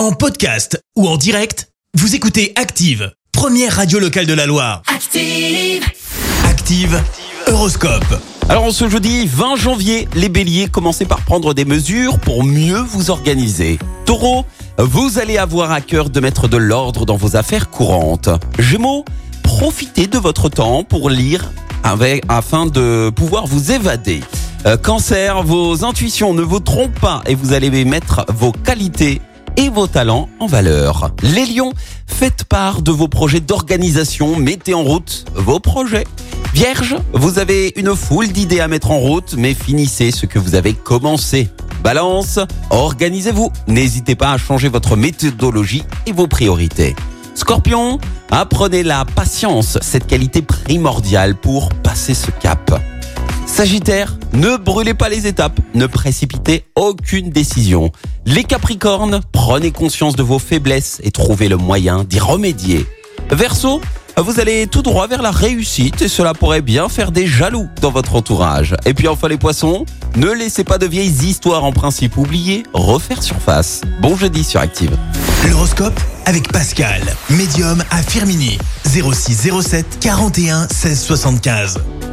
En podcast ou en direct, vous écoutez Active, première radio locale de la Loire. Active. Active, Horoscope. Alors en ce jeudi 20 janvier, les béliers, commencez par prendre des mesures pour mieux vous organiser. Taureau, vous allez avoir à cœur de mettre de l'ordre dans vos affaires courantes. Gémeaux, profitez de votre temps pour lire avec, afin de pouvoir vous évader. Euh, cancer, vos intuitions ne vous trompent pas et vous allez mettre vos qualités et vos talents en valeur. Les lions, faites part de vos projets d'organisation, mettez en route vos projets. Vierge, vous avez une foule d'idées à mettre en route, mais finissez ce que vous avez commencé. Balance, organisez-vous. N'hésitez pas à changer votre méthodologie et vos priorités. Scorpion, apprenez la patience, cette qualité primordiale pour passer ce cap. Sagittaire, ne brûlez pas les étapes, ne précipitez aucune décision. Les Capricornes, prenez conscience de vos faiblesses et trouvez le moyen d'y remédier. Verseau, vous allez tout droit vers la réussite et cela pourrait bien faire des jaloux dans votre entourage. Et puis enfin les poissons, ne laissez pas de vieilles histoires en principe oubliées refaire surface. Bon jeudi sur Active. L'horoscope avec Pascal, médium à Firmini. 0607 41 16 75.